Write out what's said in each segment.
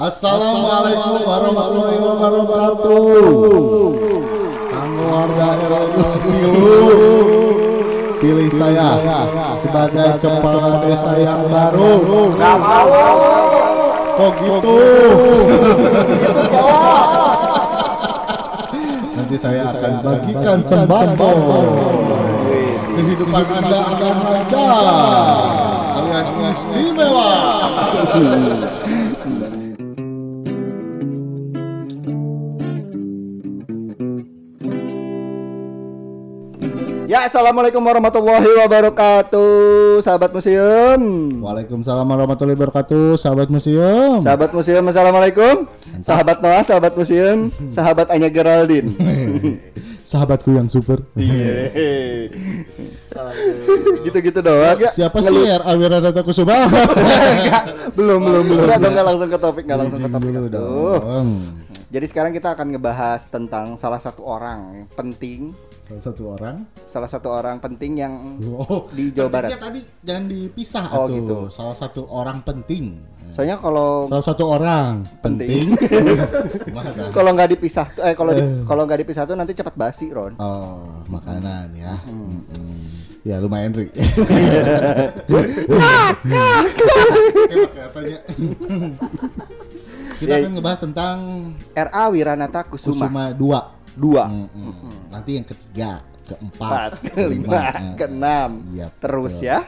Assalamualaikum warahmatullahi wabarakatuh. Kanggo warga RW Tilu pilih saya sebagai kepala desa yang baru. Gak mau. Kok gitu? Nanti saya akan bagikan sembako. Kehidupan Anda akan lancar. Kalian istimewa. Ya, assalamualaikum warahmatullahi wabarakatuh, sahabat museum. Waalaikumsalam warahmatullahi wabarakatuh, sahabat museum. Sahabat museum, assalamualaikum. Sahabat Noah, sahabat museum, sahabat Anya Geraldine. Sahabatku yang super. Iya. Gitu-gitu doang ya. Siapa sih R.A. Wiranata Kusuma? Enggak, belum, belum, belum. Enggak langsung ke topik, enggak langsung ke topik. dong. Jadi sekarang kita akan ngebahas tentang salah satu orang yang penting, Salah satu orang. salah satu orang penting yang Oh, Di Jawa Barat. tadi jangan dipisah Oh, atuh. gitu. Salah satu orang penting. soalnya kalau Salah satu orang Penting. penting. Kalau nggak dipisah eh kalau di- kalau nggak dipisah tuh nanti cepat basi, Ron. Oh, makanan ya. Mm-mm. Ya lumayan Ri. Katanya. Kita akan ngebahas tentang RA Wiranata Kusuma. Kusuma 2. Dua. Nanti yang ketiga, empat, keempat, kelima, keenam, Iya, terus betul. ya.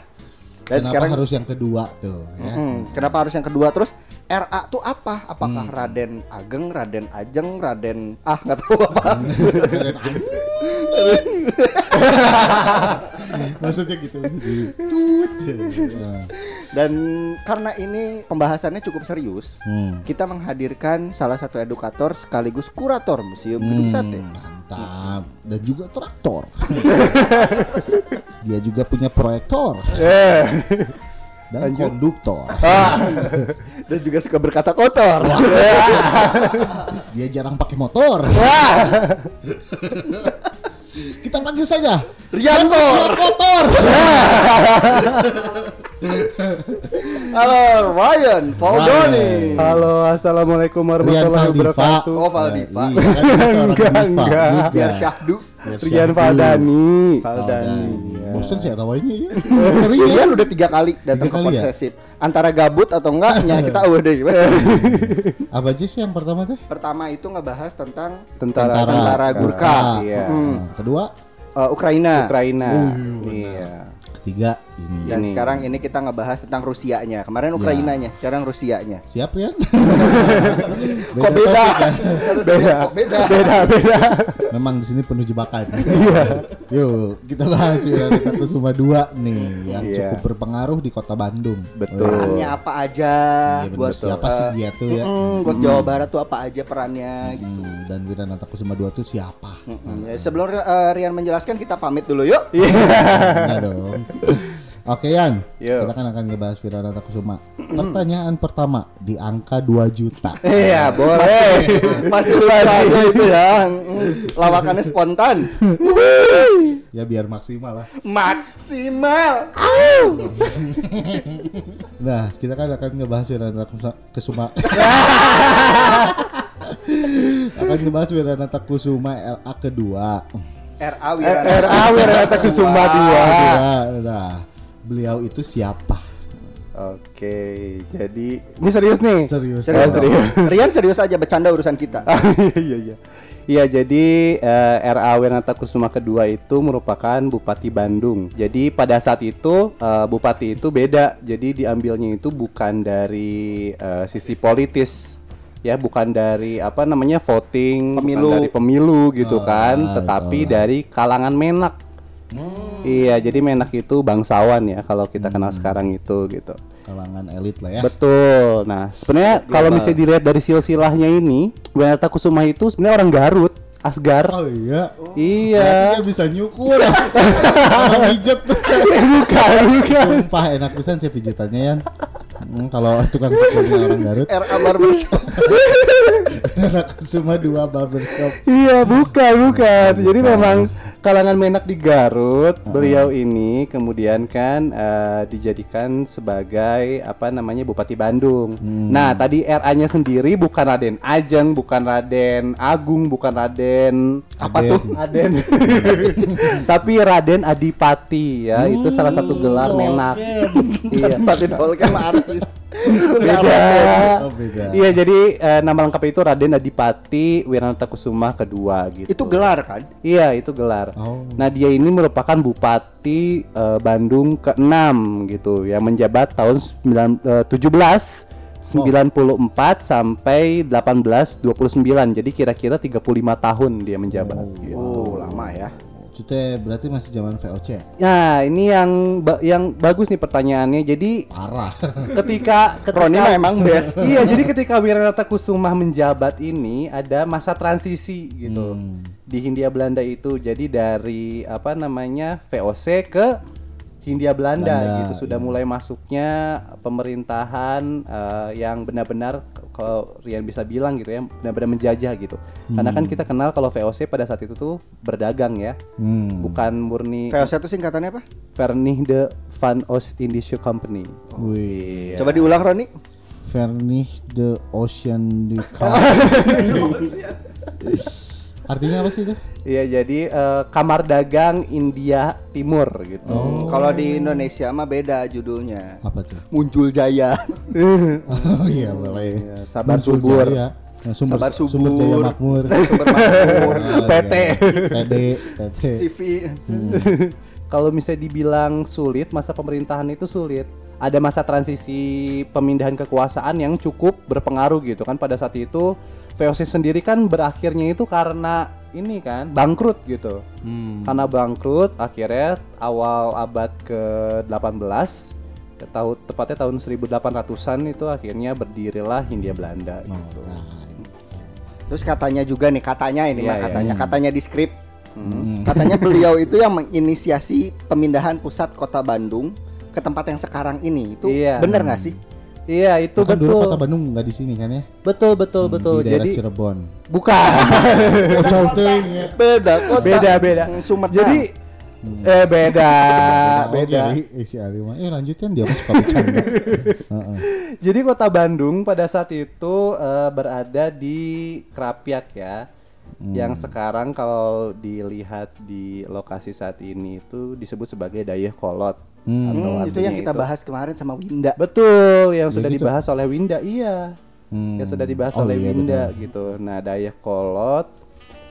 Dan Kenapa sekarang harus yang kedua tuh ya? Hmm, kenapa harus yang kedua terus RA tuh apa? Apakah Hmm. Raden Ageng, Raden Ajeng, Raden ah nggak tahu apa. Maksudnya gitu. Tut. Dan karena ini pembahasannya cukup serius, Hmm. kita menghadirkan salah satu edukator sekaligus kurator Museum Gedung Hmm, Sate. mantap dan juga traktor dia juga punya proyektor Eh, dan konduktor. Ah, dan juga suka berkata kotor. dia jarang pakai motor. Kita panggil saja. Rianto. Kotor Halo, Ryan Faudoni. Halo, assalamualaikum warahmatullahi wabarakatuh. Oh, Valdiva. Iya, kan dia seorang Enggak, enggak. juga. Biar syahdu. Biar Rian syahdu. Valdani. Valdani. Iya. bosan sih tawanya ya serius Rian udah tiga kali datang ke ya? Possessive. Antara gabut atau enggaknya kita udah deh. apa aja sih yang pertama tuh Pertama itu ngebahas tentang Tentara, Tentara. Tentara Gurkha. Iya. Hmm. kedua uh, Ukraina. Ukraina. Oh, iya. ketiga ini Dan Ini. sekarang ini kita ngebahas tentang Rusianya. Ya. Kemarin Ukrainanya, sekarang Rusianya. siap Rian Kok beda? Beda. Kok beda? Beda, beda. Memang di sini penuh jebakan. Iya. Yuk, kita bahas Wiranata Kusuma 2 nih yang Iya. cukup berpengaruh di kota Bandung. Betul. Perannya apa aja Iya, buat siapa uh, sih dia tuh ya? mm, buat Jawa Barat tuh apa aja perannya gitu. Dan Wiranata Kusuma 2 tuh siapa? Mm, ya, sebelum uh, Rian menjelaskan kita pamit dulu yuk. Iya dong. Oke Yan, Yuk. kita kan akan ngebahas Wiranata Kusuma. Pertanyaan pertama di angka 2 juta. Iya, boleh. Masih lupa itu ya. Lawakannya spontan. Ya biar maksimal lah. Maksimal. Nah, kita kan akan ngebahas Wiranata Kusuma. Kusuma. akan ngebahas Wiranata Kusuma LA kedua. RA RA Wiranata Kusuma Kedua, 2. Nah, beliau itu siapa? Oke, jadi ini serius nih. Serius. Serius, Oh, serius. Rian serius aja bercanda urusan kita. iya iya. Iya jadi eh, RA Wiranata Kusuma kedua itu merupakan Bupati Bandung. Jadi pada saat itu eh, Bupati itu beda. Jadi diambilnya itu bukan dari eh, sisi politis ya bukan dari apa namanya voting bukan Pemilu. dari pemilu gitu Oh, kan alright, tetapi dari kalangan menak iya jadi menak itu bangsawan ya kalau kita kenal sekarang itu gitu Kalangan elit lah ya. Betul. Nah, sebenarnya kalau misalnya dilihat dari silsilahnya ini, Wiranata Kusuma itu sebenarnya orang Garut, Asgar. Oh iya. Iya. Berarti dia bisa nyukur. Sama pijet. bukan, bukan. Sumpah enak pisan sih pijitannya Yan. Hmm, kalau tukang cukurnya orang Garut, RA Barbershop. Kusuma dua barbershop. Iya, bukan, bukan. Jadi memang kalangan menak di Garut, beliau ini kemudian kan eh, dijadikan sebagai apa namanya Bupati Bandung. Nah, tadi RA-nya sendiri bukan Raden Ajeng, bukan Raden Agung, bukan Raden apa Aden. tuh? Raden. Tapi Raden Adipati ya, itu salah satu gelar menak. Iya. Batin Volkan artis. Beda. Oh, beda. Iya, jadi eh, nama lengkapnya itu Raden Adipati Wiranata Kusuma kedua gitu. Itu gelar kan? Iya, itu gelar. Oh. Nah, dia ini merupakan bupati eh, Bandung ke-6 gitu yang menjabat tahun 9, eh, 17 94 sampai 1829. Jadi kira-kira 35 tahun dia menjabat gitu. Oh, lama ya. Itu teh berarti masih zaman VOC. ya? Nah, ini yang ba- yang bagus nih pertanyaannya. Jadi Parah. ketika ketika Roni memang best. iya, jadi ketika Wiranata Kusuma menjabat ini ada masa transisi gitu Hmm. di Hindia Belanda itu. Jadi dari apa namanya VOC ke Hindia Belanda, Belanda, gitu. Sudah iya. mulai masuknya pemerintahan eh, yang benar-benar kalau Rian bisa bilang gitu ya, benar-benar menjajah gitu. Karena kan kita kenal kalau VOC pada saat itu tuh berdagang ya, Hmm. bukan murni VOC itu singkatannya apa? Verenigde van Oost Indische Company. Wih. Coba diulang Roni. Vernish the ocean di Artinya apa sih itu? Iya jadi eh, kamar dagang India Timur gitu. Oh. Kalau di Indonesia mah beda judulnya. Apa tuh? Muncul Jaya. Oh iya boleh. Iya, sabar Muncul subur. Jaya. Nah, sumber, Sabar sumber subur. Jaya Makmur. Sumber makmur. Oh, PT. iya. PD, PT. CV. Kalau misalnya dibilang sulit, masa pemerintahan itu sulit. Ada masa transisi pemindahan kekuasaan yang cukup berpengaruh gitu kan pada saat itu VOC sendiri kan berakhirnya itu karena ini kan bangkrut gitu. Hmm. Karena bangkrut akhirnya awal abad ke-18 ke tahun tepatnya tahun 1800-an itu akhirnya berdirilah Hindia Belanda Oh, gitu. right. Terus katanya juga nih, katanya ini Iya, mah iya. katanya, katanya di skrip. Hmm. Katanya beliau itu yang menginisiasi pemindahan pusat kota Bandung ke tempat yang sekarang ini. Itu Iya. bener nggak sih? Iya, itu Kan dulu betul. kota Bandung nggak di sini kan ya? Betul betul betul. Di daerah Jadi Cirebon. bukan. Oh jauh ya. Beda kota. beda beda. Hmm, Sumedang. Jadi eh beda Oh, beda. Gary. Eh, si mah. Eh lanjutkan dia suka bercanda. Heeh. Jadi kota Bandung pada saat itu eh, berada di Krapyak ya. Yang sekarang kalau dilihat di lokasi saat ini itu disebut sebagai Dayakolot. Hmm. Atau Hmm, itu yang kita itu- bahas kemarin sama Winda. Betul, yang Ya sudah gitu. dibahas oleh Winda. Iya. Hmm. Yang sudah dibahas Oh, oleh iya, Winda benar. gitu. Nah, Dayakolot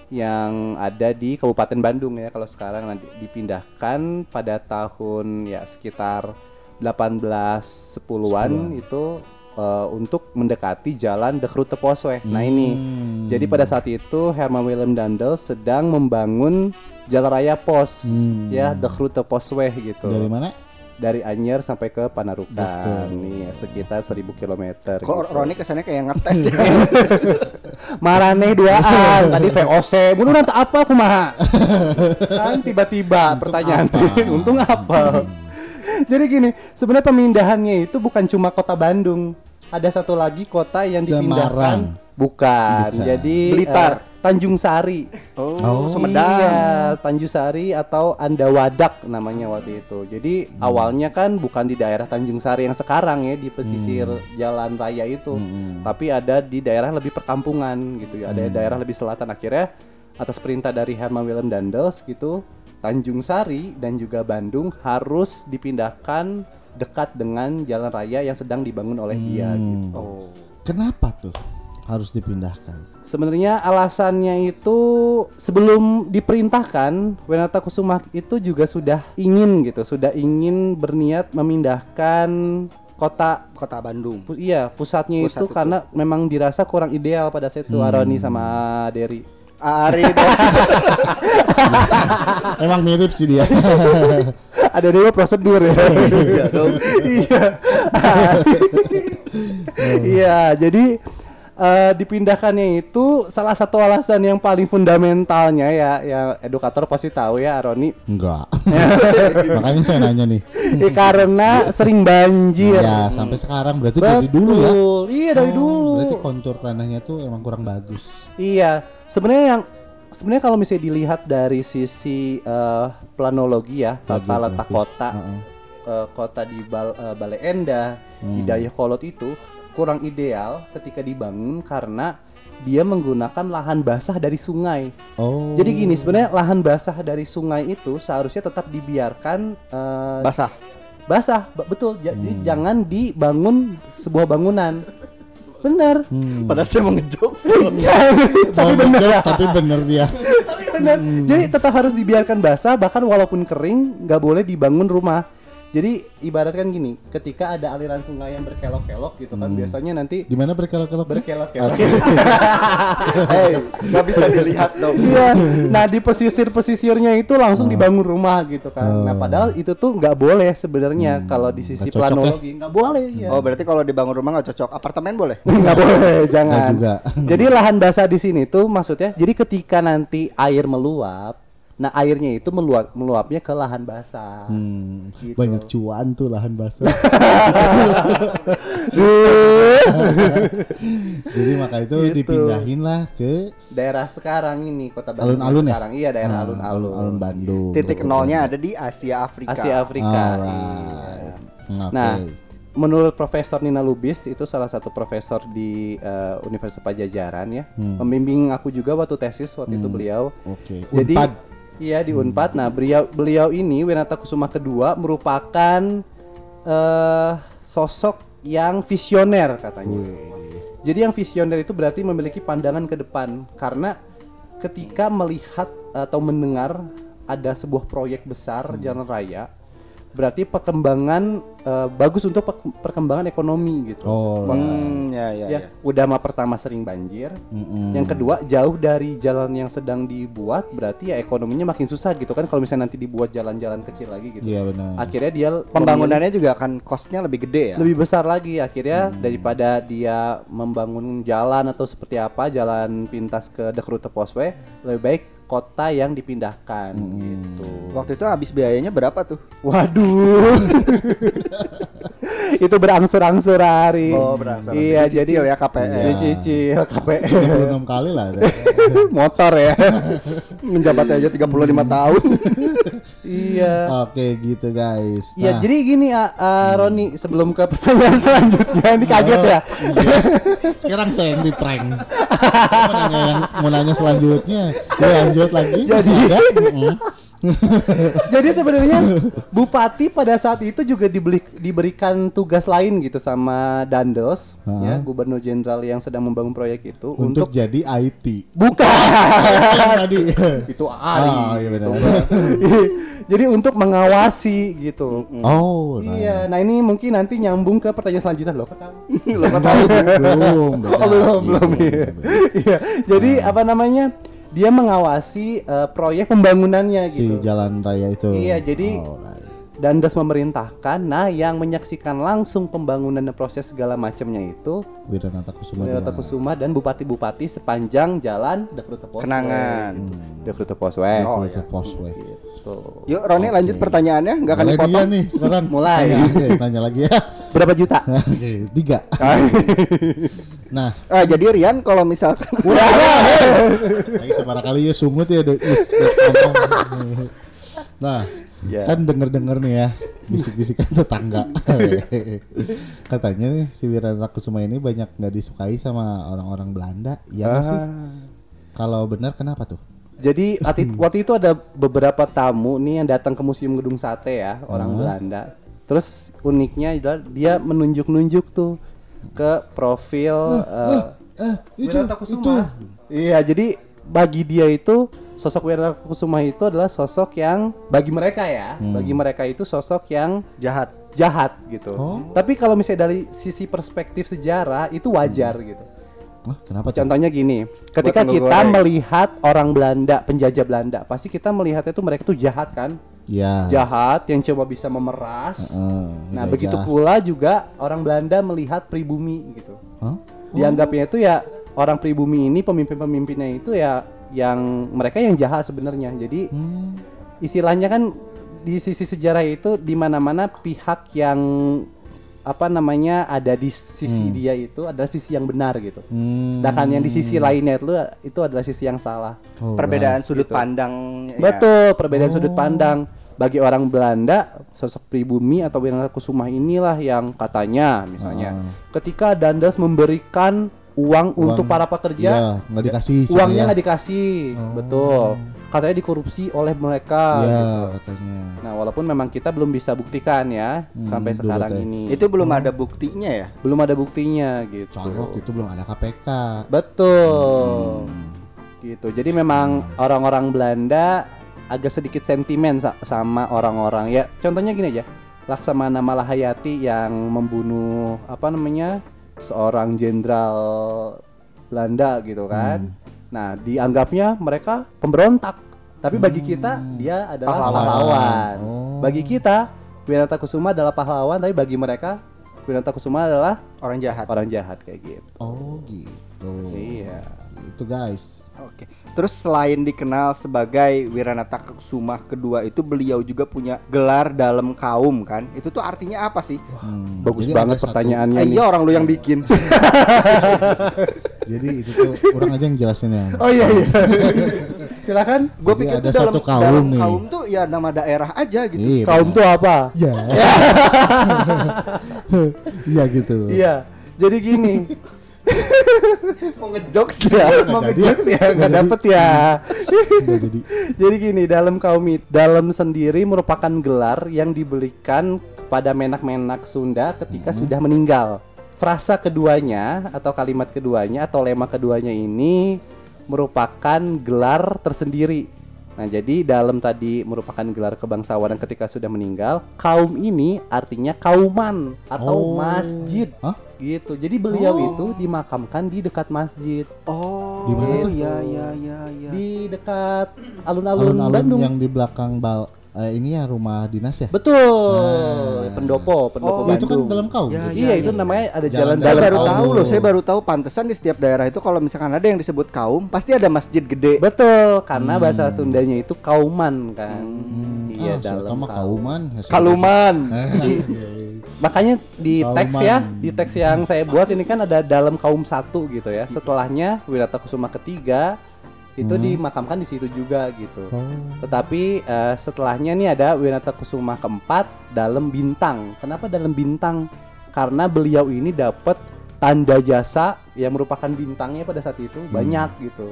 yang ada di Kabupaten Bandung ya kalau sekarang nanti dipindahkan pada tahun ya sekitar 1810-an itu eh, untuk mendekati jalan De Grote Posweg. Nah, ini. Hmm. Jadi pada saat itu Herman Willem Dandel sedang membangun jalan raya pos Hmm. ya De Grote Posweg gitu Dari mana? dari Anyer sampai ke Panarukan Betul. nih ya, sekitar 1000 km. Kok gitu. Roni kesannya kayak ngetes ya? Marane duaan tadi VOC, urang teu apa kumaha? kan tiba-tiba pertanyaan apa? untung apa? Jadi gini, sebenarnya pemindahannya itu bukan cuma kota Bandung. Ada satu lagi kota yang dipindahkan. Semarang. Bukan. Bukan. Jadi Blitar. eh, Tanjung Sari. Oh, Oh. Sumedang. Iya, Tanjung Sari atau Andawadak namanya waktu itu. Jadi Hmm. awalnya kan bukan di daerah Tanjung Sari yang sekarang ya di pesisir Hmm. jalan raya itu, tapi ada di daerah lebih perkampungan gitu ya. Hmm. Ada daerah lebih selatan akhirnya atas perintah dari Herman Willem Dandels gitu, Tanjung Sari dan juga Bandung harus dipindahkan dekat dengan jalan raya yang sedang dibangun oleh dia Hmm. gitu. Oh. Kenapa tuh harus dipindahkan? Sebenarnya alasannya itu sebelum diperintahkan Wenata Kusuma itu juga sudah ingin gitu, sudah ingin berniat memindahkan kota Kota Bandung. pu- iya pusatnya Pusat itu itu. karena memang dirasa kurang ideal pada saat itu Aroni sama Derry. Ari Emang mirip sih dia. Ada dulu prosedur ya. Iya. Iya, jadi eh, dipindahkannya itu salah satu alasan yang paling fundamentalnya ya, ya edukator pasti tahu ya, Roni. Enggak. Makanya saya nanya nih. Eh, karena sering banjir. Ya, sampai sekarang berarti dari dulu ya. Betul. Iya dari Oh, dulu. Berarti kontur tanahnya tuh emang kurang bagus. Iya, sebenarnya yang sebenarnya kalau misalnya dilihat dari sisi eh, planologi ya, tata letak kota, Heeh. eh, kota di Bal, eh, Bale Endah, di Dayakolot itu kurang ideal ketika dibangun karena dia menggunakan lahan basah dari sungai. Oh. Jadi gini, sebenarnya lahan basah dari sungai itu seharusnya tetap dibiarkan eh, Basah. basah, ba- betul. Jadi jangan dibangun sebuah bangunan. Benar. Hmm. Padahal saya mau ngejok. Mau ngejokes, tapi bener dia. Tapi benar. Jadi tetap harus dibiarkan basah bahkan walaupun kering nggak boleh dibangun rumah. Jadi ibaratkan gini, ketika ada aliran sungai yang berkelok-kelok gitu kan biasanya nanti Gimana berkelok-kelok? berkelok-kelok. Hei, nggak bisa dilihat dong. Iya. Nah, di pesisir-pesisirnya itu langsung dibangun rumah gitu kan. Nah, padahal itu tuh nggak boleh sebenarnya kalau di sisi cocok ya? planologi nggak boleh ya. Oh, berarti kalau dibangun rumah nggak cocok. Apartemen boleh? nggak boleh, jangan. Nggak juga. Jadi lahan basah di sini tuh maksudnya, jadi ketika nanti air meluap, nah airnya itu meluap meluapnya ke lahan basah. Hmm, Gitu. banyak cuan tuh lahan basah. Jadi maka itu Gitu. dipindahin lah ke Daerah sekarang ini kota Bandung Alun-alun ya? sekarang iya daerah Ah, alun-alun. alun Bandung. Titik nolnya ada di Asia Afrika. Asia Afrika. Alright. iya. Oke. Nah, menurut Profesor Nina Lubis itu salah satu profesor di eh, Universitas Pajajaran ya, Hmm. membimbing aku juga waktu tesis waktu itu beliau. Oke. Jadi Unpad. Iya di Unpad. Nah, beliau beliau ini Winata Kusuma kedua merupakan eh sosok yang visioner katanya. Jadi yang visioner itu berarti memiliki pandangan ke depan karena ketika melihat atau mendengar ada sebuah proyek besar Hmm. jalan raya berarti perkembangan eh, bagus untuk per- perkembangan ekonomi gitu. Oh, Hmm, ya, ya, ya, ya. udah mah pertama sering banjir. Mm-mm. Yang kedua jauh dari jalan yang sedang dibuat berarti ya ekonominya makin susah gitu kan kalau misalnya nanti dibuat jalan-jalan kecil lagi gitu. Iya benar. Akhirnya dia Pembangunannya juga akan costnya lebih gede ya. lebih besar lagi akhirnya Hmm. daripada dia membangun jalan atau seperti apa jalan pintas ke The Poswe lebih baik kota yang dipindahkan Hmm. gitu. Waktu itu habis biayanya berapa tuh? Waduh. itu berangsur-angsur hari. Oh, berangsur. Iya, Dicicil jadi ya KPR. Dicicil KPR. 26 kali lah. Motor ya. Menjabat aja 35 tahun. iya. Oke gitu guys. Iya, Nah, jadi gini ah, ah, Roni sebelum ke pertanyaan selanjutnya ini kaget ya. sekarang saya yang di prank. Saya mau nanya yang mau nanya selanjutnya. Ya lanjut lagi. Jadi- ada? Mm-mm. Jadi sebenarnya bupati pada saat itu juga dibeli, diberikan tugas lain gitu sama Dandos, Heeh. ya gubernur jenderal yang sedang membangun proyek itu Untuk untuk, jadi IT. bukan tadi. itu Ari. Oh, iya benar. Jadi untuk mengawasi gitu. Oh, nah. Iya, nah ini mungkin nanti nyambung ke pertanyaan selanjutnya loh. Belum. belum, belum. Iya, Iya. beda. Iya. Jadi apa namanya? Dia mengawasi eh, proyek pembangunannya Si gitu. jalan raya itu. Iya, jadi- Alright. Dandas memerintahkan, nah yang menyaksikan langsung pembangunan dan proses segala macamnya itu Wiranata Kusuma. Wiranata. Kusuma dan bupati-bupati sepanjang jalan Dekrute Poswe. Kenangan. Dekrute Poswe. Oh, Itu Posway. Gitu. Yuk Roni lanjut pertanyaannya, nggak akan Mulai dia dipotong. nih sekarang. Mulai. Oke, Tanya lagi ya. Berapa juta? Tiga. Nah, Ah, jadi Rian kalau misalkan lagi sebarang kali ya sungut ya de- is- de-. Nah, Ya. kan denger-denger nih ya bisik-bisikan tetangga. Katanya nih si Wiranata Kusuma ini banyak nggak disukai sama orang-orang Belanda. Iya nggak sih? Ah. Kalau benar kenapa tuh? Jadi ati- waktu itu ada beberapa tamu nih yang datang ke Museum Gedung Sate ya, orang Belanda. Terus uniknya adalah dia menunjuk-nunjuk tuh ke profil Eh, itu Wiranata itu. Kusuma. Iya, jadi bagi dia itu sosok Wiranata Kusuma itu adalah sosok yang bagi mereka ya, bagi mereka itu sosok yang jahat. jahat gitu. Oh. Tapi kalau misalnya dari sisi perspektif sejarah itu wajar gitu. Wah, kenapa tuh? Contohnya gini, ketika kita goreng. melihat orang Belanda, penjajah Belanda, pasti kita melihatnya itu mereka tuh jahat kan? Ya. Jahat yang coba bisa memeras. Heeh, nah, jajah. begitu pula juga orang Belanda melihat pribumi gitu. Hah? Dianggapnya itu ya orang pribumi ini pemimpin-pemimpinnya itu ya yang mereka yang jahat sebenarnya. Jadi Hmm. istilahnya kan di sisi sejarah itu di mana-mana pihak yang apa namanya ada di sisi dia itu adalah sisi yang benar gitu. Hmm. Sedangkan yang di sisi lainnya itu itu adalah sisi yang salah. Oh, Perbedaan sudut Gitu. pandang. ya. Betul, perbedaan sudut Oh. pandang. Bagi orang Belanda, sosok pribumi atau Kusuma inilah yang katanya misalnya ketika Dandas memberikan uang, untuk para pekerja, Iya, nggak dikasih. uangnya saya. nggak dikasih. Betul. Katanya dikorupsi oleh mereka. Iya, gitu. katanya. Nah, walaupun memang kita belum bisa buktikan ya sampai dulu sekarang ini. Itu belum ada buktinya ya. belum ada buktinya gitu. Soalnya waktu itu belum ada KPK. Betul. Gitu. Jadi memang orang-orang Belanda agak sedikit sentimen sa- sama orang-orang ya. Contohnya gini aja. Laksamana Malahayati yang membunuh apa namanya? seorang jenderal Belanda gitu kan. Nah, dianggapnya mereka pemberontak. Tapi bagi kita dia adalah Pahlawan. pahlawan. Oh. Bagi kita Winata Kusuma adalah pahlawan, tapi bagi mereka Winata Kusuma adalah Orang jahat. orang jahat kayak gitu. Oh, gitu. Iya. Itu guys. Oke. Terus selain dikenal sebagai Wiranata Kusuma kedua itu beliau juga punya gelar dalam kaum kan? Itu tuh artinya apa sih? Hmm, Bagus banget satu- pertanyaannya Eh, nih. iya orang lu yang bikin. Jadi itu tuh kurang aja yang jelasin ya. oh iya iya. Silakan. Gue pikir ada dalam, satu kaum dalam nih. kaum tuh ya nama daerah aja gitu. Iya, Kaum benar. tuh apa? Ya. Iya gitu. Iya. Jadi gini. Mau ngejokes ya, mau ngejokes ya, nggak dapet ya. Jadi. Jadi gini, dalam kaum dalam sendiri merupakan gelar yang diberikan kepada menak-menak Sunda ketika sudah meninggal. Frasa keduanya atau kalimat keduanya atau lema keduanya ini merupakan gelar tersendiri. Nah, jadi dalam tadi merupakan gelar kebangsawanan ketika sudah meninggal, kaum ini artinya kauman atau Oh. masjid. Hah? Gitu. Jadi beliau itu dimakamkan di dekat masjid, Oh. Di mana tuh? Iya iya iya iya. di dekat alun-alun Bandung. yang di belakang bal eh, ini ya rumah dinas ya? Betul, Nah. pendopo, pendopo Oh, Oh, itu kan Bandung. dalam kaum. Ya, jadi. iya, itu namanya ada Jalan jalan Saya baru kaum. tahu loh, saya baru tahu pantesan di setiap daerah itu kalau misalkan ada yang disebut kaum, pasti ada masjid gede. Betul, karena bahasa Sundanya itu kauman kan. Hmm, Iya, ah, dalam kaum. kauman. hasil- Kaluman. Eh, iya, iya. Makanya di teks ya, Kauman. di teks yang saya buat ini kan ada dalam kaum satu gitu ya. Setelahnya Wirata Kusuma ketiga itu dimakamkan di situ juga gitu. Oh. Tetapi eh, setelahnya nih ada Winata Kusuma keempat dalam bintang. Kenapa dalam bintang? Karena beliau ini dapat tanda jasa yang merupakan bintangnya pada saat itu banyak gitu.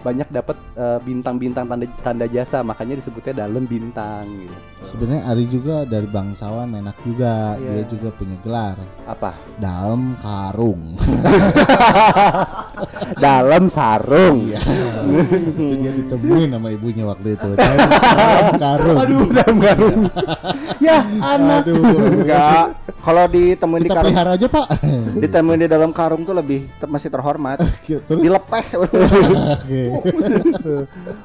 Banyak dapat eh, bintang-bintang tanda tanda jasa, makanya disebutnya dalam bintang gitu. Sebenarnya Ari juga dari bangsawan enak juga. Iya. Dia juga punya gelar Apa? dalam karung. dalam sarung. Iya. itu dia ditemuin sama ibunya waktu itu. Dalam karung. Aduh, dalam karung. ya, anak. Aduh. Enggak. Kalau ditemuin di Kita karung, pelihara aja, Pak. ditemuin di dalam karung tuh lebih te- masih terhormat. Terus Dilepeh.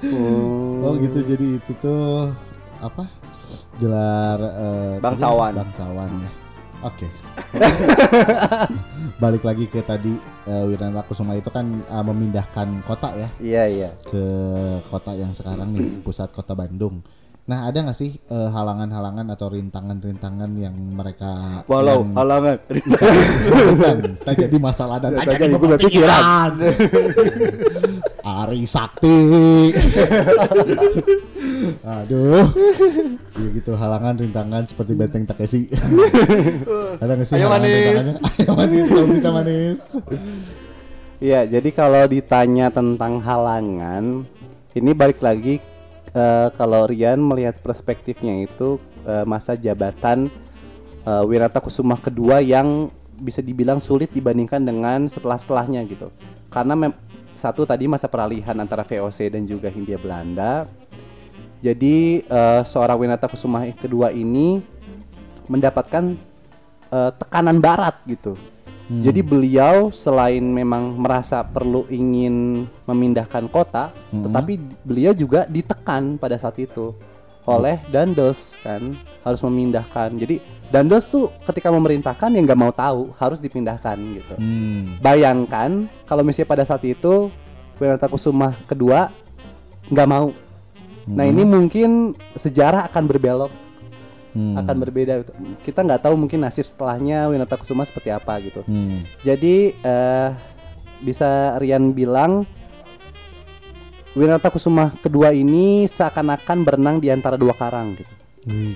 Hmm. Oh gitu jadi itu tuh apa? Gelar tadi Bangsawan. Bangsawan ya. Oke. Balik lagi ke tadi eh, Wiranata Kusuma itu kan eh, memindahkan kota ya Iya iya. ke kota yang sekarang nih pusat kota Bandung. Nah ada nggak sih eh, halangan-halangan atau rintangan-rintangan yang mereka Walau yang- halangan. Bukan, tak jadi masalah dan tak jadi beban pikiran. Ari Sakti. Aduh. Ya gitu halangan rintangan seperti benteng Takeshi. Ada nggak sih Ayo halangan manis. rintangannya? Ayo manis kalau bisa manis. Iya, jadi kalau ditanya tentang halangan, ini balik lagi eh, kalau Rian melihat perspektifnya itu eh, masa jabatan eh, Wirata Kusuma kedua yang bisa dibilang sulit dibandingkan dengan setelah-setelahnya gitu. Karena mem- satu tadi masa peralihan antara VOC dan juga Hindia Belanda. Jadi eh, seorang Winata Kusuma kedua ini mendapatkan eh, tekanan barat gitu. Jadi beliau selain memang merasa perlu ingin memindahkan kota, tetapi beliau juga ditekan pada saat itu oleh Dandos kan harus memindahkan. Jadi Dandos tuh ketika memerintahkan yang nggak mau tahu harus dipindahkan gitu. Hmm. Bayangkan kalau misalnya pada saat itu Winata Kusuma kedua nggak mau. Nah ini mungkin sejarah akan berbelok, Hmm. akan berbeda. Kita nggak tahu mungkin nasib setelahnya Winata Kusuma seperti apa gitu. Hmm. Jadi eh, bisa Rian bilang Winata Kusuma kedua ini seakan-akan berenang di antara dua karang gitu.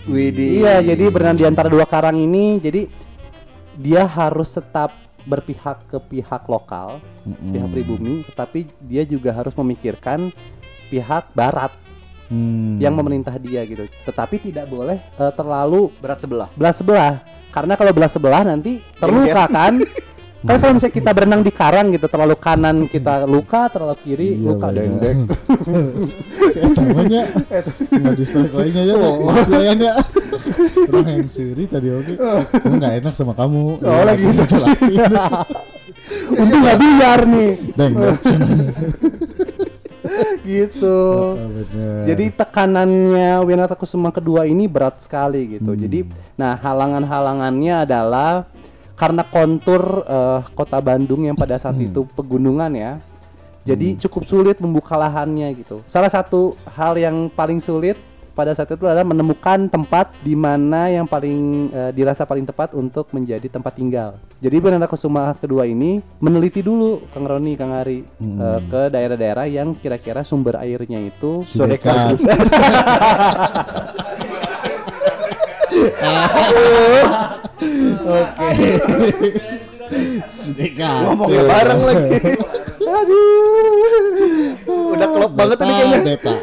Widih. Iya, jadi berenang di antara dua karang ini, jadi dia harus tetap berpihak ke pihak lokal, pihak pribumi, tetapi dia juga harus memikirkan pihak barat Hmm. yang memerintah dia gitu. Tetapi tidak boleh eh, terlalu Berat sebelah. belah sebelah, karena kalau belah sebelah nanti terluka kan. Kan kalau misalnya kita berenang di karang gitu, terlalu kanan kita luka, terlalu kiri Iya, luka dendek. Saya tamanya nggak distrek lainnya ya, layan ya. Orang yang siri tadi oke, Emang nggak enak sama kamu. Oh, lagi jelasin. Untung nggak biar nih, Dan gitu. bener. Jadi tekanannya Winata Kusuma kedua ini berat sekali gitu. Jadi nah halangan-halangannya adalah karena kontur eh, kota Bandung yang pada saat itu pegunungan ya. Jadi cukup sulit membuka lahannya gitu. Salah satu hal yang paling sulit pada saat itu adalah menemukan tempat di mana yang paling eh, dirasa paling tepat untuk menjadi tempat tinggal. Jadi Winata Kusuma kedua ini meneliti dulu Kang Roni, Kang Ari eh, ke daerah-daerah yang kira-kira sumber airnya itu Sudekat. Oke. Sudekat. Ngomongnya bareng lagi. Udah klop banget tadi kayaknya. Beta.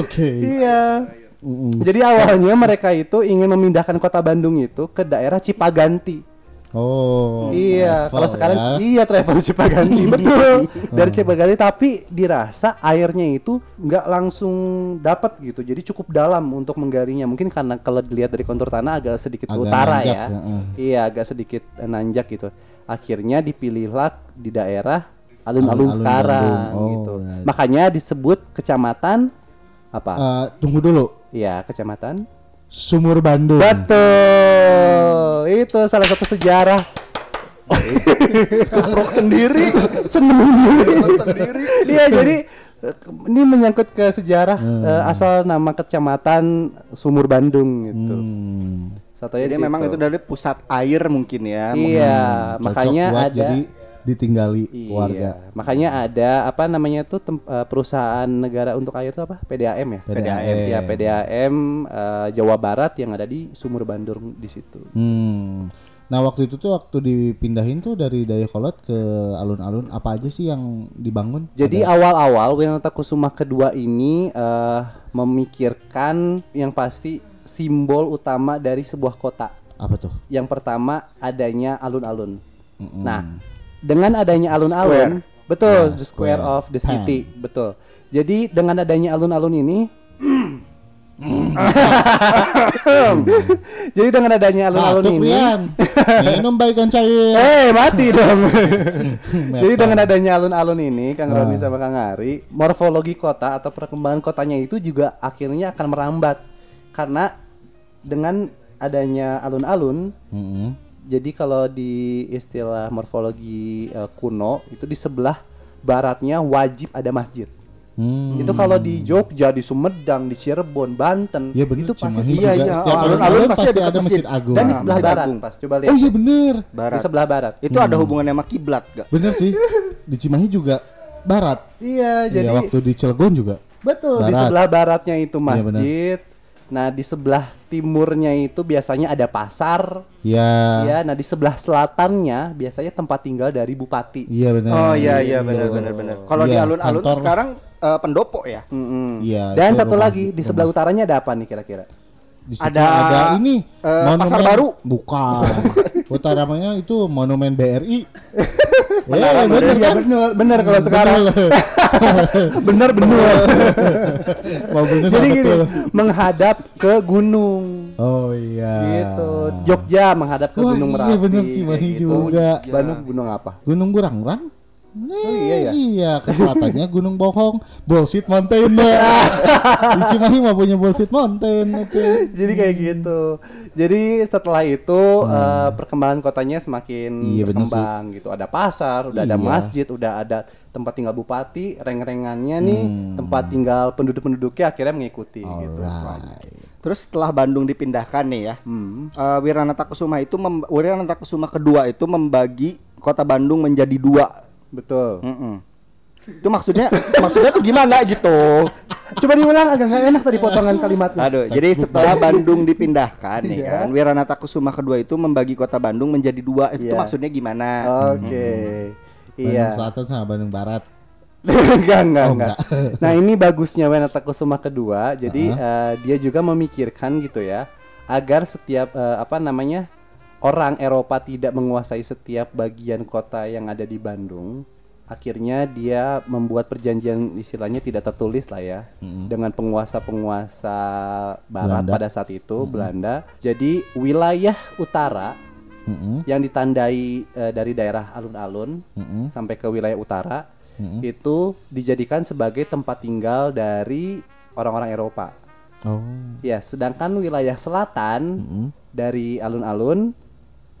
Oke. Iya. Mm-mm. Jadi awalnya mereka itu ingin memindahkan kota Bandung itu ke daerah Cipaganti. Oh. iya, kalau sekarang ya. iya travel Cipaganti betul. Dari Cipaganti tapi dirasa airnya itu nggak langsung dapat gitu. Jadi cukup dalam untuk menggalinya. Mungkin karena kalau dilihat dari kontur tanah agak sedikit Agak utara nanjak ya. ya. Iya, agak sedikit nanjak gitu. Akhirnya dipilihlah di daerah alun-alun sekarang Bandung. Oh, gitu. right. Makanya disebut kecamatan apa? Eh, tunggu dulu. Iya, kecamatan Sumur Bandung. Betul. Itu salah satu sejarah. Kaprok sendiri. Seneng sendiri. Iya, jadi ini menyangkut ke sejarah eh, asal nama kecamatan Sumur Bandung gitu. Hmm. Satunya Jadi di memang itu dari pusat air mungkin ya. Iya, Cocok makanya buat ada jadi ditinggali Iya, warga. makanya ada apa namanya tuh tem- eh, perusahaan negara untuk air itu apa? PDAM ya? PDAM. Ya, PDAM eh, Jawa Barat yang ada di Sumur Bandung di situ. Hmm. Nah waktu itu tuh waktu dipindahin tuh dari Dayakolot ke alun-alun apa aja sih yang dibangun? Jadi awal-awal Winata Kusuma kedua ini eh, memikirkan yang pasti simbol utama dari sebuah kota. Apa tuh? Yang pertama adanya alun-alun. Nah, dengan adanya alun-alun, betul, Nah, the square, square. of the city, betul. Jadi dengan adanya alun-alun ini Jadi dengan adanya alun-alun ini. Minum baikan cair. Eh mati dong. Jadi dengan adanya alun-alun ini, Kang Ah. Roni sama Kang Ari, morfologi kota atau perkembangan kotanya itu juga akhirnya akan merambat karena dengan adanya alun-alun, Mm-mm. Jadi kalau di istilah morfologi eh, kuno itu di sebelah baratnya wajib ada masjid. Hmm. Itu kalau di Jogja, di Sumedang, di Cirebon, Banten, Iya bener, itu pasti Cimahi iya, juga iya. setiap Alun-alun alun-alun pasti pasti ada ada masjid masjid. agung. dan di sebelah Masjid barat, Agung. pas coba lihat. Oh iya bener. Barat. Di sebelah barat. Itu ada hubungannya sama kiblat gak? Bener sih. Di Cimahi juga barat. Iya, Jadi jadi waktu di Cilegon juga. Betul, di Barat. sebelah baratnya itu Iya, benar. masjid. Nah, di sebelah timurnya itu biasanya ada pasar. Ya. Ya, nah di sebelah selatannya biasanya tempat tinggal dari bupati. Iya benar. Oh iya iya benar benar benar. Kalau di Iya, alun-alun kantor. sekarang eh, pendopo ya. Iya, Dan itu satu rumah- lagi di sebelah utaranya ada apa nih kira-kira? Di Ada, ada, ini eh, Pasar Baru. Bukan. Utamanya itu monumen BRI. Eh, bener Iya kan? bener, bener kalau sekarang. bener bener. Jadi gini, menghadap ke gunung. Oh iya. Gitu. Jogja menghadap ke Wah, Gunung iya Merapi. bener, kayak Cimahi gitu. juga. Bandung gunung apa? Gunung Burangrang? Oh iya ya? Iya, ke selatannya Gunung Bohong, Bullshit Mountain. Di Cimahi mah punya Bullshit Mountain itu. Jadi kayak gitu. Jadi setelah itu eh, perkembangan kotanya semakin Hmm. Iya, berkembang gitu. Ada pasar, udah ada Iya. masjid, udah ada tempat tinggal bupati, reng-rengannya nih, Hmm. tempat tinggal penduduk-penduduknya akhirnya mengikuti gitu. Alright. Terus setelah Bandung dipindahkan nih ya, Hmm. eh, Wiranata Kusuma itu mem- Wiranata Kusuma kedua itu membagi kota Bandung menjadi dua. Betul. Mm-mm. Itu maksudnya maksudnya tuh gimana gitu? Coba diulang agak nggak enak tadi potongan kalimatnya. Aduh, jadi setelah Bandung dipindahkan nih Iya. kan, Wiranata Kusuma kedua itu membagi kota Bandung menjadi dua. Itu Iya. maksudnya gimana? Oke. Bandung Iya. Selatan sama Bandung Barat. enggak, enggak, Oh, enggak. Nah, ini bagusnya Wenata Kusuma kedua. Jadi eh, dia juga memikirkan gitu ya, agar setiap eh, apa namanya? orang Eropa tidak menguasai setiap bagian kota yang ada di Bandung. Akhirnya dia membuat perjanjian istilahnya tidak tertulis lah ya dengan penguasa-penguasa barat Belanda. pada saat itu Belanda. Jadi wilayah utara Mm-mm, yang ditandai eh, dari daerah alun-alun mm-mm, sampai ke wilayah utara mm-mm. itu dijadikan sebagai tempat tinggal dari orang-orang Eropa. Oh. Ya, sedangkan wilayah selatan mm-mm. dari alun-alun,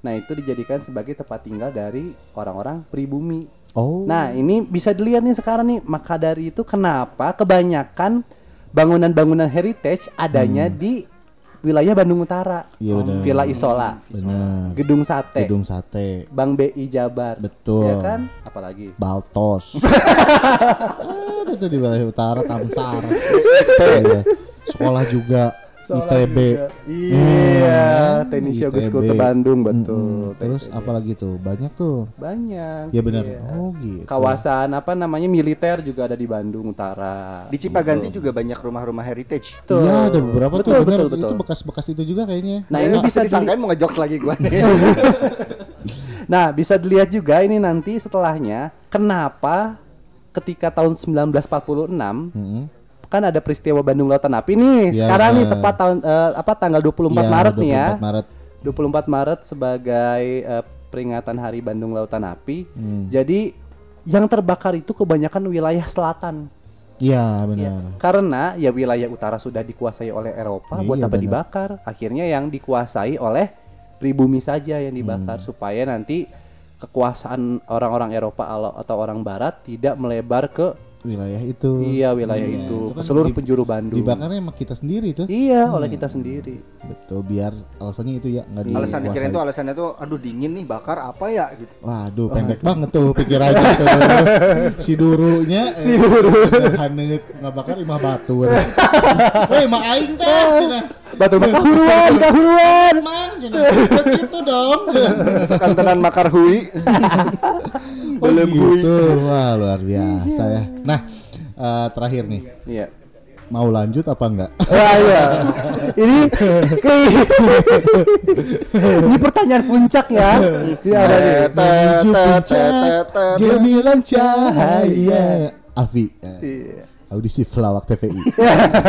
nah itu dijadikan sebagai tempat tinggal dari orang-orang pribumi. Oh. Nah, ini bisa dilihat nih sekarang nih, maka dari itu kenapa kebanyakan bangunan-bangunan heritage adanya di wilayah Bandung Utara. Iya, benar. Villa Isola, Benar. Gedung Sate, Gedung Sate. Bang BI Jabar. Betul. Ya kan? Apalagi? Baltos. Ada tuh di wilayah utara Tamsar. Iya. Sekolah juga ITB. Iya, Hmm, Tenis Yoga. School ke Bandung betul. Mm-mm. Terus TTB. apalagi tuh? Banyak tuh. banyak. Ya benar. iya. Oh gitu. Kawasan apa namanya militer juga ada di Bandung Utara. Di Cipaganti juga banyak rumah-rumah heritage. Betul. Iya ada beberapa Betul, tuh benar. betul, betul. Itu bekas-bekas itu juga kayaknya. Nah, ini Ya, bisa disangkain mau ngejokes lagi gua nih. Nah, bisa dilihat juga ini nanti setelahnya kenapa ketika tahun 1946 Mm-mm. Kan ada peristiwa Bandung Lautan Api nih. Ya. Sekarang nih tepat tahun eh, apa tanggal 24 Iya, Maret nih ya. 24 Maret. 24 Maret sebagai eh, peringatan Hari Bandung Lautan Api. Hmm. Jadi yang terbakar itu kebanyakan wilayah selatan. Iya benar. Karena ya wilayah utara sudah dikuasai oleh Eropa, buat Iya, apa benar. dibakar? Akhirnya yang dikuasai oleh pribumi saja yang dibakar Hmm. supaya nanti kekuasaan orang-orang Eropa atau orang barat tidak melebar ke Wilayah itu. iya wilayah Iya, itu, itu kan seluruh di- penjuru Bandung. Dibakarnya sama kita sendiri tuh. Iya, oleh kita sendiri. Betul, biar alasannya itu ya nggak Alasan dikuasai. dikirain tuh alasannya tuh aduh dingin nih bakar apa ya gitu. Waduh, pendek banget tuh pikirannya tuh. si durunya si duru haneut ngabakar imah batur. Weh, mah aing teh cenah. Batu kahuluan, kahuluan. Mang cenah. Begitu dong cenah. Sekantenan makar hui. Oh gitu. Wah, luar biasa ya. Nah, eh, terakhir nih. Iya. Mau lanjut apa enggak? Wah, iya. Ini ini pertanyaan puncak ya. Iya, ada nih. Menuju puncak gemilang cahaya. Eh, Iya. Audisi Pelawak TPI.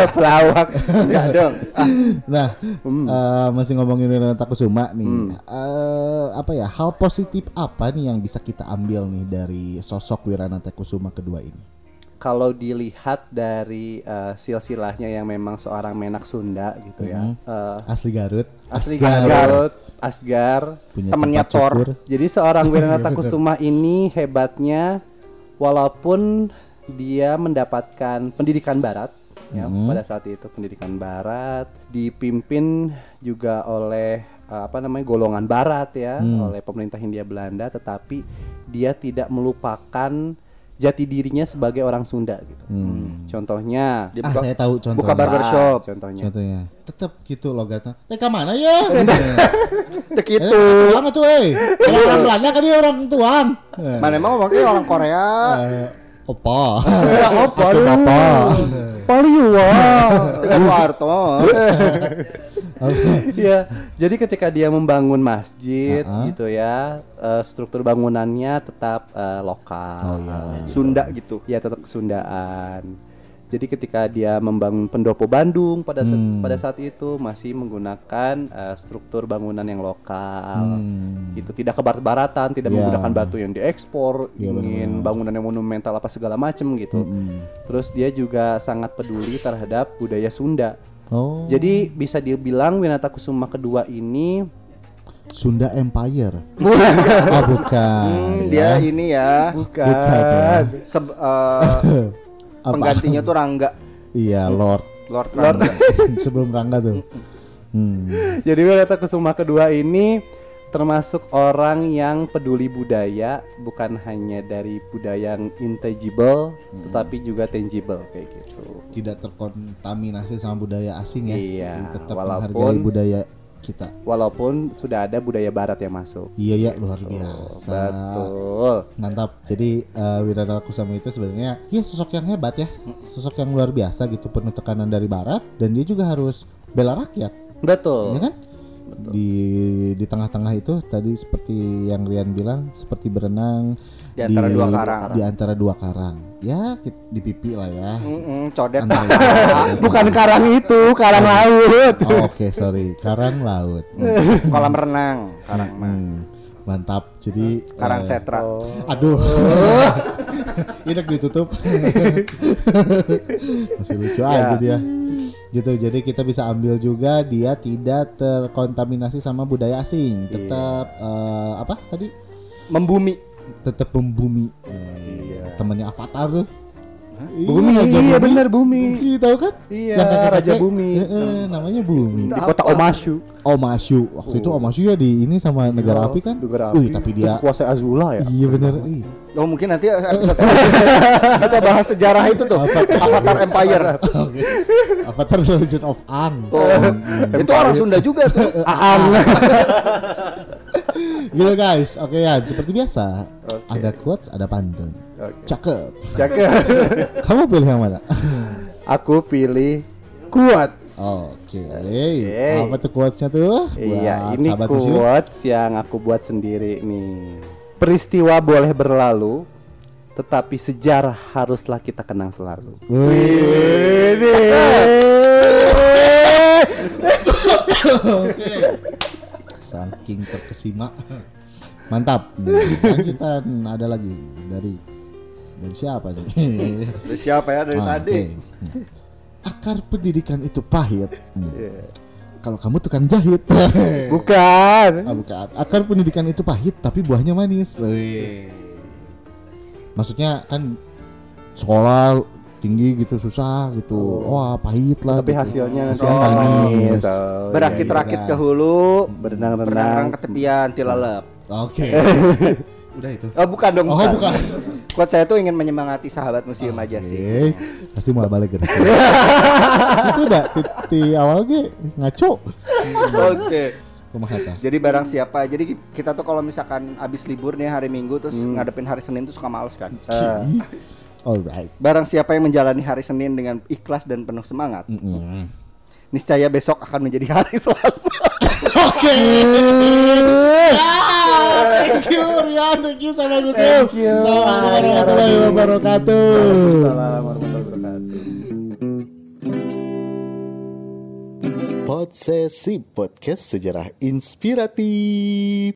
Pelawak. Ya dong. Nah, Hmm. eh, masih ngomongin Renata Kusuma nih. Eh, apa ya? Hal positif apa nih yang bisa kita ambil nih dari sosok Wiranata Kusuma kedua ini? Kalau dilihat dari eh, silsilahnya yang memang seorang menak Sunda gitu ya. Eh, Asli Garut. asli Asgar. Garut, Asgar. Punya Temennya Thor. Jadi seorang Wiranata Kusuma ini hebatnya walaupun dia mendapatkan pendidikan barat ya Mhm. pada saat itu pendidikan barat dipimpin juga oleh eh, apa namanya golongan barat ya Hmm. oleh pemerintah Hindia Belanda tetapi dia tidak melupakan jati dirinya sebagai orang Sunda gitu. Hmm. Contohnya Dia Ah, buka, saya tahu contohnya. buka barbershop. Ah, contohnya. Contohnya. Tetap gitu logatnya. Eh, ke mana ya? Dek Eh, itu. tuang tuh, eh. Orang orang Belanda kan dia orang tuang. Eh, Mana emang ngomongnya orang Korea. eh, Opa. Ya, bapak. Paliwa. Dengan Warto. Iya, jadi ketika dia membangun masjid Uh-uh. gitu ya, eh, struktur bangunannya tetap eh, lokal. Oh iya. Sunda gitu. Ya tetap kesundaan. Jadi ketika dia membangun pendopo Bandung pada sa- Hmm. pada saat itu masih menggunakan eh, struktur bangunan yang lokal. Hmm. Itu tidak ke barat-baratan, tidak Ya. menggunakan batu yang diekspor, Iya, ingin bangunan yang monumental apa segala macem gitu. Mm-mm. Terus dia juga sangat peduli terhadap budaya Sunda. Oh, Jadi bisa dibilang Winata Kusuma kedua ini Sunda Empire. oh, bukan. Hmm, ya. dia ini ya bukan, Bukan, ya. seb- eh, Apa? penggantinya tuh Rangga Iya, Lord. Lord Rangga Sebelum Rangga tuh. Hmm. Jadi Winata Kusuma kedua ini termasuk orang yang peduli budaya, bukan hanya dari budaya yang intangible, Hmm. tetapi juga tangible kayak gitu. Tidak terkontaminasi sama budaya asing ya. Iya, Jadi tetap walaupun- menghargai budaya kita. Walaupun sudah ada budaya Barat yang masuk. Iya ya, luar biasa. Betul. Mantap. Jadi uh, Wirana Kusama itu sebenarnya ya sosok yang hebat ya. Sosok yang luar biasa gitu penuh tekanan dari barat dan dia juga harus bela rakyat, Betul. ya kan? Di di tengah-tengah itu tadi seperti yang Rian bilang seperti berenang Di antara dua karang. Di antara dua karang. Ya, di pipi lah ya. Mm-mm, codet Antara- Bukan karang itu, karang laut. Oh, Oke, sorry. Karang laut. kolam renang karang mah. Hmm, mantap. Jadi karang eh, setra Aduh. Ini ditutup. Masih lucu aja dia. Gitu. Jadi kita bisa ambil juga dia tidak terkontaminasi sama budaya asing. Tetap eh, apa tadi? membumi Tetap membumi. Eh, Temannya Avatar tuh. Bumi, Raja iya benar bumi. Bumi tahu kan? Iya, Yang kakek-kakek, Raja Bumi. eh, eh, namanya Bumi. Di kota Omashu. Omashu. Waktu itu Omashu ya di ini sama negara api kan? Negara Wih, api. tapi dia kuasa Azula ya. Iya bener. Oh mungkin nanti kita bahas sejarah itu tuh Avatar Empire Oke. Avatar The Legend of Aang. oh, itu orang Sunda juga tuh Aang. Gitu guys. Oke ya, seperti biasa. Ada quotes, ada pantun. Cakep. Jaga. Kamu pilih yang mana? Aku pilih kuat. Oke. Apa tuh quotesnya tuh? Iya, ini quotes yang aku buat sendiri nih. Peristiwa boleh berlalu, tetapi sejarah haruslah kita kenang selalu. Wih. Saking terkesima. Mantap. Nih, Lanjutan ada lagi dari dari siapa nih? Terus siapa ya dari Ah, tadi oke. Akar pendidikan itu pahit. Hmm. Iya. Kalau kamu tukang jahit. Bukan. Ah, bukan. Akar pendidikan itu pahit tapi buahnya manis. Wih. Maksudnya kan sekolah tinggi gitu susah gitu. Wah, pahit lah. Tapi gitu. hasilnya nanti Hasilnya manis. Oh, berakit-rakit iya, ke iya. hulu Berenang-renang. berenang ke tepian tilalep Oke. Udah itu. oh bukan dong Oh, bukan. Quote saya tuh ingin menyemangati sahabat museum aja Oke. sih Pasti mau balik ke sini. itu udah di, awal ge ngaco. oke jadi barang siapa jadi kita tuh kalau misalkan abis libur nih hari minggu terus ngadepin hari senin tuh suka males kan Ih. Alright. barang siapa yang menjalani hari senin dengan ikhlas dan penuh semangat Mm-mm. niscaya besok akan menjadi hari selasa Oke. Thank you Rian, thank you sama Gus Thank you. Assalamualaikum warahmatullahi wabarakatuh. Waalaikumsalam warahmatullahi wabarakatuh. Podsesi Podcast Sejarah Inspiratif.